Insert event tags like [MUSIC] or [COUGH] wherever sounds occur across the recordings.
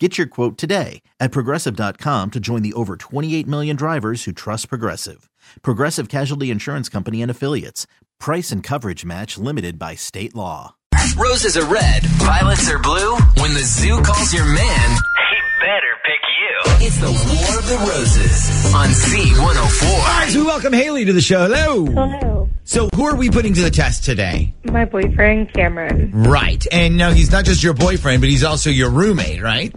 Get your quote today at progressive.com to join the over 28 million drivers who trust Progressive. Progressive Casualty Insurance Company and Affiliates. Price and coverage match limited by state law. Roses are red, violets are blue. When the zoo calls your man, He better pick you. it's the War of the Roses on Z104. All right, so we welcome Hailey to the show. Hello. Hello. So, who are we putting to the test today? My boyfriend, Cameron. Right. And now he's not just your boyfriend, but he's also your roommate, right?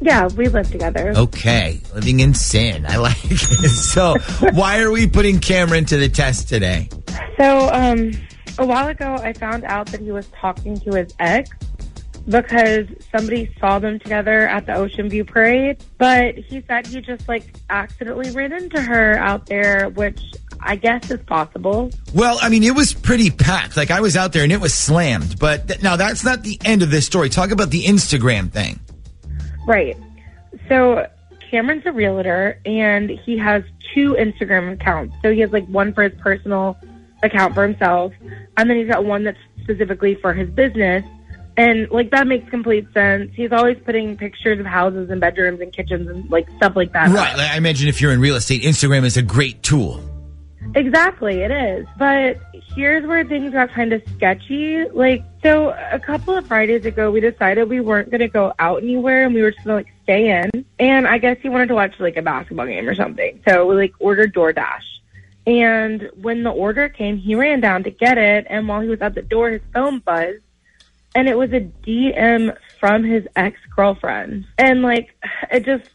Yeah, we live together. Okay. Living in sin. I like it. [LAUGHS] So, why are we putting Cameron to the test today? So, um, a while ago, I found out that he was talking to his ex because somebody saw them together at the Ocean View Parade. But he said he just like accidentally ran into her out there, which I guess is possible. Well, I mean, it was pretty packed. Like, I was out there and it was slammed. But th- now that's not the end of this story. Talk about the Instagram thing. Right. So Cameron's a realtor and he has two Instagram accounts. So he has like one for his personal account for himself, and then he's got one that's specifically for his business. And like that makes complete sense. He's always putting pictures of houses and bedrooms and kitchens and like stuff like that. Right. Like, I imagine if you're in real estate, Instagram is a great tool. Exactly, it is. But here's where things got kind of sketchy. Like, so a couple of Fridays ago, we decided we weren't going to go out anywhere and we were just going to like stay in. And I guess he wanted to watch like a basketball game or something. So we like ordered DoorDash. And when the order came, he ran down to get it. And while he was at the door, his phone buzzed. And it was a DM from his ex girlfriend. And like, [SIGHS] it just,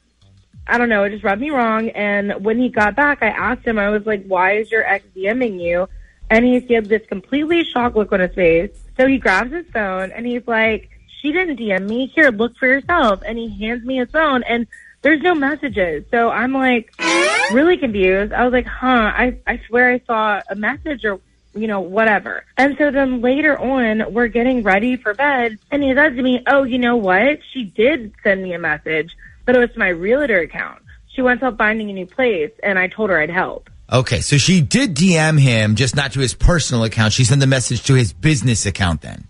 I don't know, it just rubbed me wrong. And when he got back, I asked him, I was like, why is your ex DMing you? And he had this completely shocked look on his face. So he grabs his phone and he's like, she didn't DM me. Here, look for yourself. And he hands me his phone and there's no messages. So I'm like really confused. I was like, huh, I, I swear I saw a message or you know, whatever. And so then later on, we're getting ready for bed, and he says to me, Oh, you know what? She did send me a message, but it was to my realtor account. She wants help finding a new place, and I told her I'd help. Okay, so she did DM him, just not to his personal account. She sent the message to his business account then.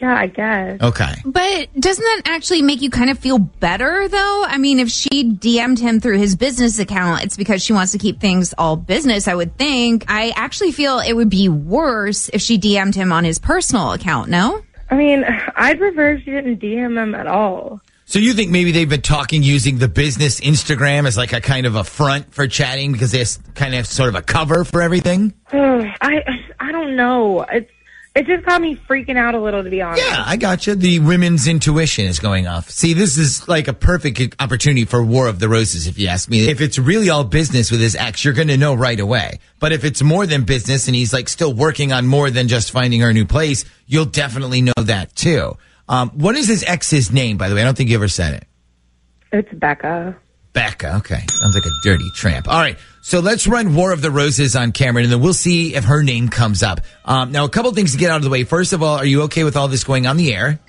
Yeah, I guess. Okay. But doesn't that actually make you kind of feel better, though? I mean, if she DM'd him through his business account, it's because she wants to keep things all business, I would think. I actually feel it would be worse if she DM'd him on his personal account, no? I mean, I'd prefer if she didn't DM him at all. So you think maybe they've been talking using the business Instagram as like a kind of a front for chatting because there's kind of sort of a cover for everything? [SIGHS] I I don't know. It's it just got me freaking out a little, to be honest. Yeah, I got you. The women's intuition is going off. See, this is like a perfect opportunity for War of the Roses, if you ask me. If it's really all business with his ex, you're going to know right away. But if it's more than business and he's like still working on more than just finding her new place, you'll definitely know that too. Um, what is his ex's name, by the way? I don't think you ever said it. It's Becca. Becca. Okay. Sounds like a dirty tramp. All right. So let's run War of the Roses on Cameron and then we'll see if her name comes up. Um, now, a couple things to get out of the way. First of all, are you okay with all this going on the air?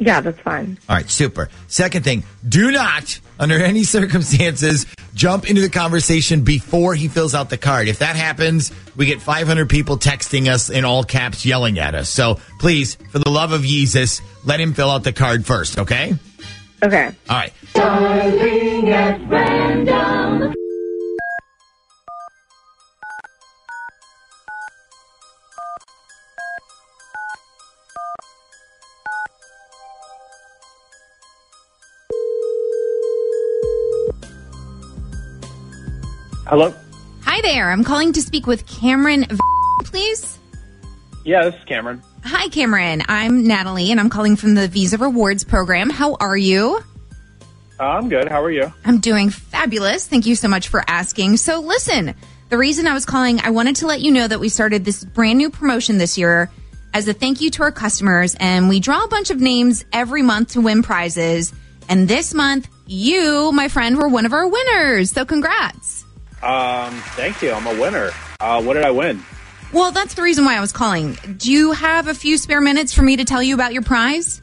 Yeah, that's fine. All right. Super. Second thing, do not, under any circumstances, jump into the conversation before he fills out the card. If that happens, we get 500 people texting us in all caps yelling at us. So please, for the love of Jesus, let him fill out the card first. Okay. Okay. All right. Hello? Hi there. I'm calling to speak with Cameron, please. Yeah, this is Cameron. Hi, Cameron. I'm Natalie, and I'm calling from the Visa Rewards program. How are you? I'm good. How are you? I'm doing fabulous. Thank you so much for asking. So, listen, the reason I was calling, I wanted to let you know that we started this brand new promotion this year as a thank you to our customers, and we draw a bunch of names every month to win prizes. And this month, you, my friend, were one of our winners. So, congrats. Um, thank you. I'm a winner. Uh, what did I win? Well, that's the reason why I was calling. Do you have a few spare minutes for me to tell you about your prize?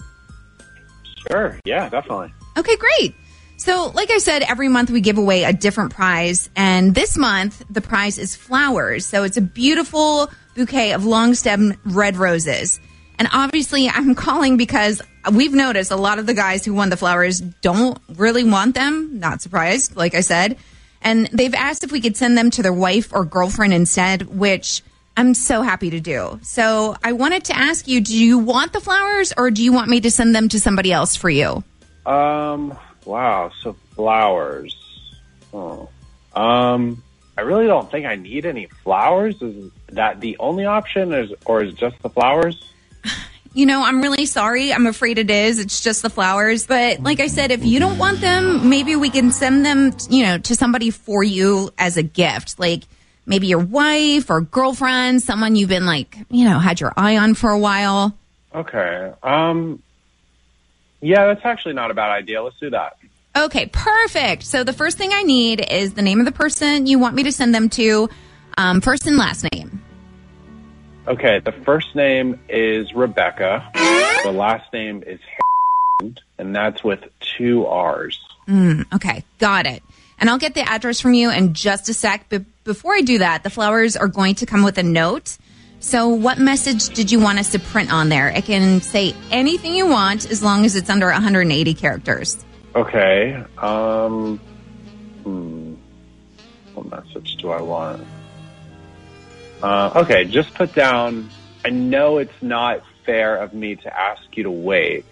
Sure. Yeah, definitely. Okay, great. So, like I said, every month we give away a different prize. And this month, the prize is flowers. So, it's a beautiful bouquet of long stem red roses. And obviously, [LAUGHS] I'm calling because we've noticed a lot of the guys who won the flowers don't really want them. Not surprised, like I said. And they've asked if we could send them to their wife or girlfriend instead, which I'm so happy to do. So, I wanted to ask you do you want the flowers or do you want me to send them to somebody else for you? Um. Wow. So flowers. Oh. Um. I really don't think I need any flowers. Is that the only option, is, or is just the flowers? [LAUGHS] You know, I'm really sorry. I'm afraid it is. It's just the flowers. But like I said, if you don't want them, maybe we can send them, you know, to somebody for you as a gift. Like maybe your wife or girlfriend, someone you've been like, you know, had your eye on for a while. Okay. Um. Yeah, that's actually not a bad idea. Let's do that. Okay, perfect. So the first thing I need is the name of the person you want me to send them to, um, first and last name. Okay. The first name is Rebecca. The last name is Harrison, and that's with two R's. Okay, got it. And I'll get the address from you in just a sec. But before I do that, the flowers are going to come with a note. So, what message did you want us to print on there? It can say anything you want as long as it's under 180 characters. Okay. Um. Hmm. What message do I want? Uh, okay, just put down. I know it's not fair of me to ask you to wait,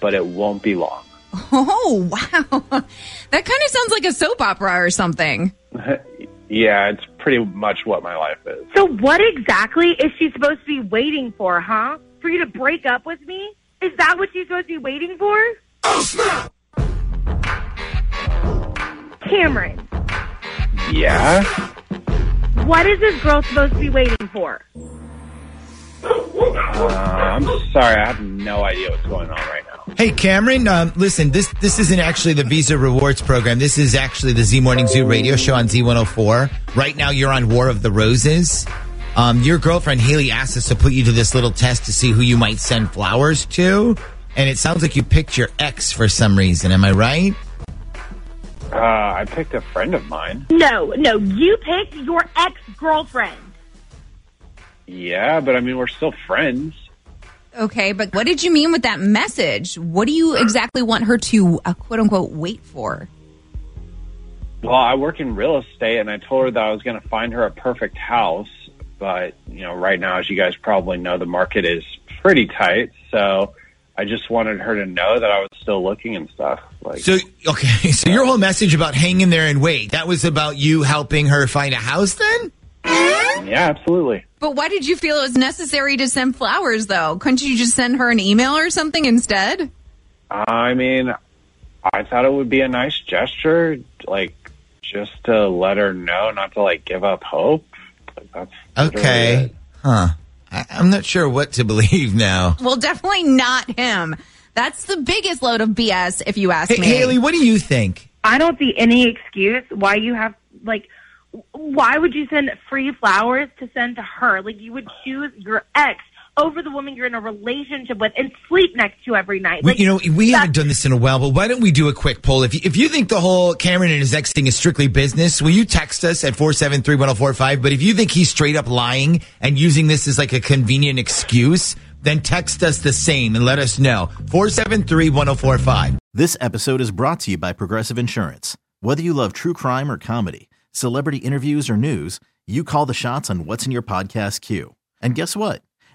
but it won't be long. [LAUGHS] Oh, wow. [LAUGHS] That kind of sounds like a soap opera or something. [LAUGHS] yeah, it's pretty much what my life is. So what exactly is she supposed to be waiting for, huh? For you to break up with me? Is that what she's supposed to be waiting for? Oh, snap! Cameron, Yeah. What is this girl supposed to be waiting for? Uh, I'm sorry, I have no idea what's going on right now. Hey, Cameron, um, listen, this this isn't actually the Visa Rewards program. This is actually the Z Morning Zoo radio show on Z104. Right now, you're on War of the Roses. Um, your girlfriend, Hailey, asked us to put you to this little test to see who you might send flowers to. And it sounds like you picked your ex for some reason. Am I right? Uh, I picked a friend of mine. No, no, you picked your ex-girlfriend. Yeah, but I mean, we're still friends. Okay, but what did you mean with that message? What do you exactly want her to, uh, quote unquote, wait for? Well, I work in real estate, and I told her that I was going to find her a perfect house. But you know, right now, as you guys probably know, the market is pretty tight. So I just wanted her to know that I was still looking and stuff. Like, So, okay, [LAUGHS] so your whole message about hanging there and wait, that was about you helping her find a house then? yeah, absolutely. But why did you feel it was necessary to send flowers, though? Couldn't you just send her an email or something instead? I mean, I thought it would be a nice gesture, like just to let her know, not to like give up hope. Like, that's Okay. Huh. I, I'm not sure what to [LAUGHS] believe now. Well, definitely not him. That's the biggest load of BS, if you ask Hey, me. Hailey, what do you think? I don't see any excuse why you have like why would you send free flowers to send to her? Like you would choose your ex over the woman you're in a relationship with and sleep next to every night. We, Like, you know, we haven't done this in a while, but why don't we do a quick poll? If you, if you think the whole Cameron and his ex thing is strictly business, will you text us at 473-1045? But if you think he's straight up lying and using this as like a convenient excuse, then text us the same and let us know. 473-1045. This episode is brought to you by Progressive Insurance. Whether you love true crime or comedy, celebrity interviews or news, you call the shots on what's in your podcast queue. And guess what?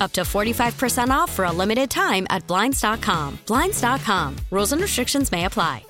Up to 45% off for a limited time at Blinds.com. Blinds.com. Rules and restrictions may apply.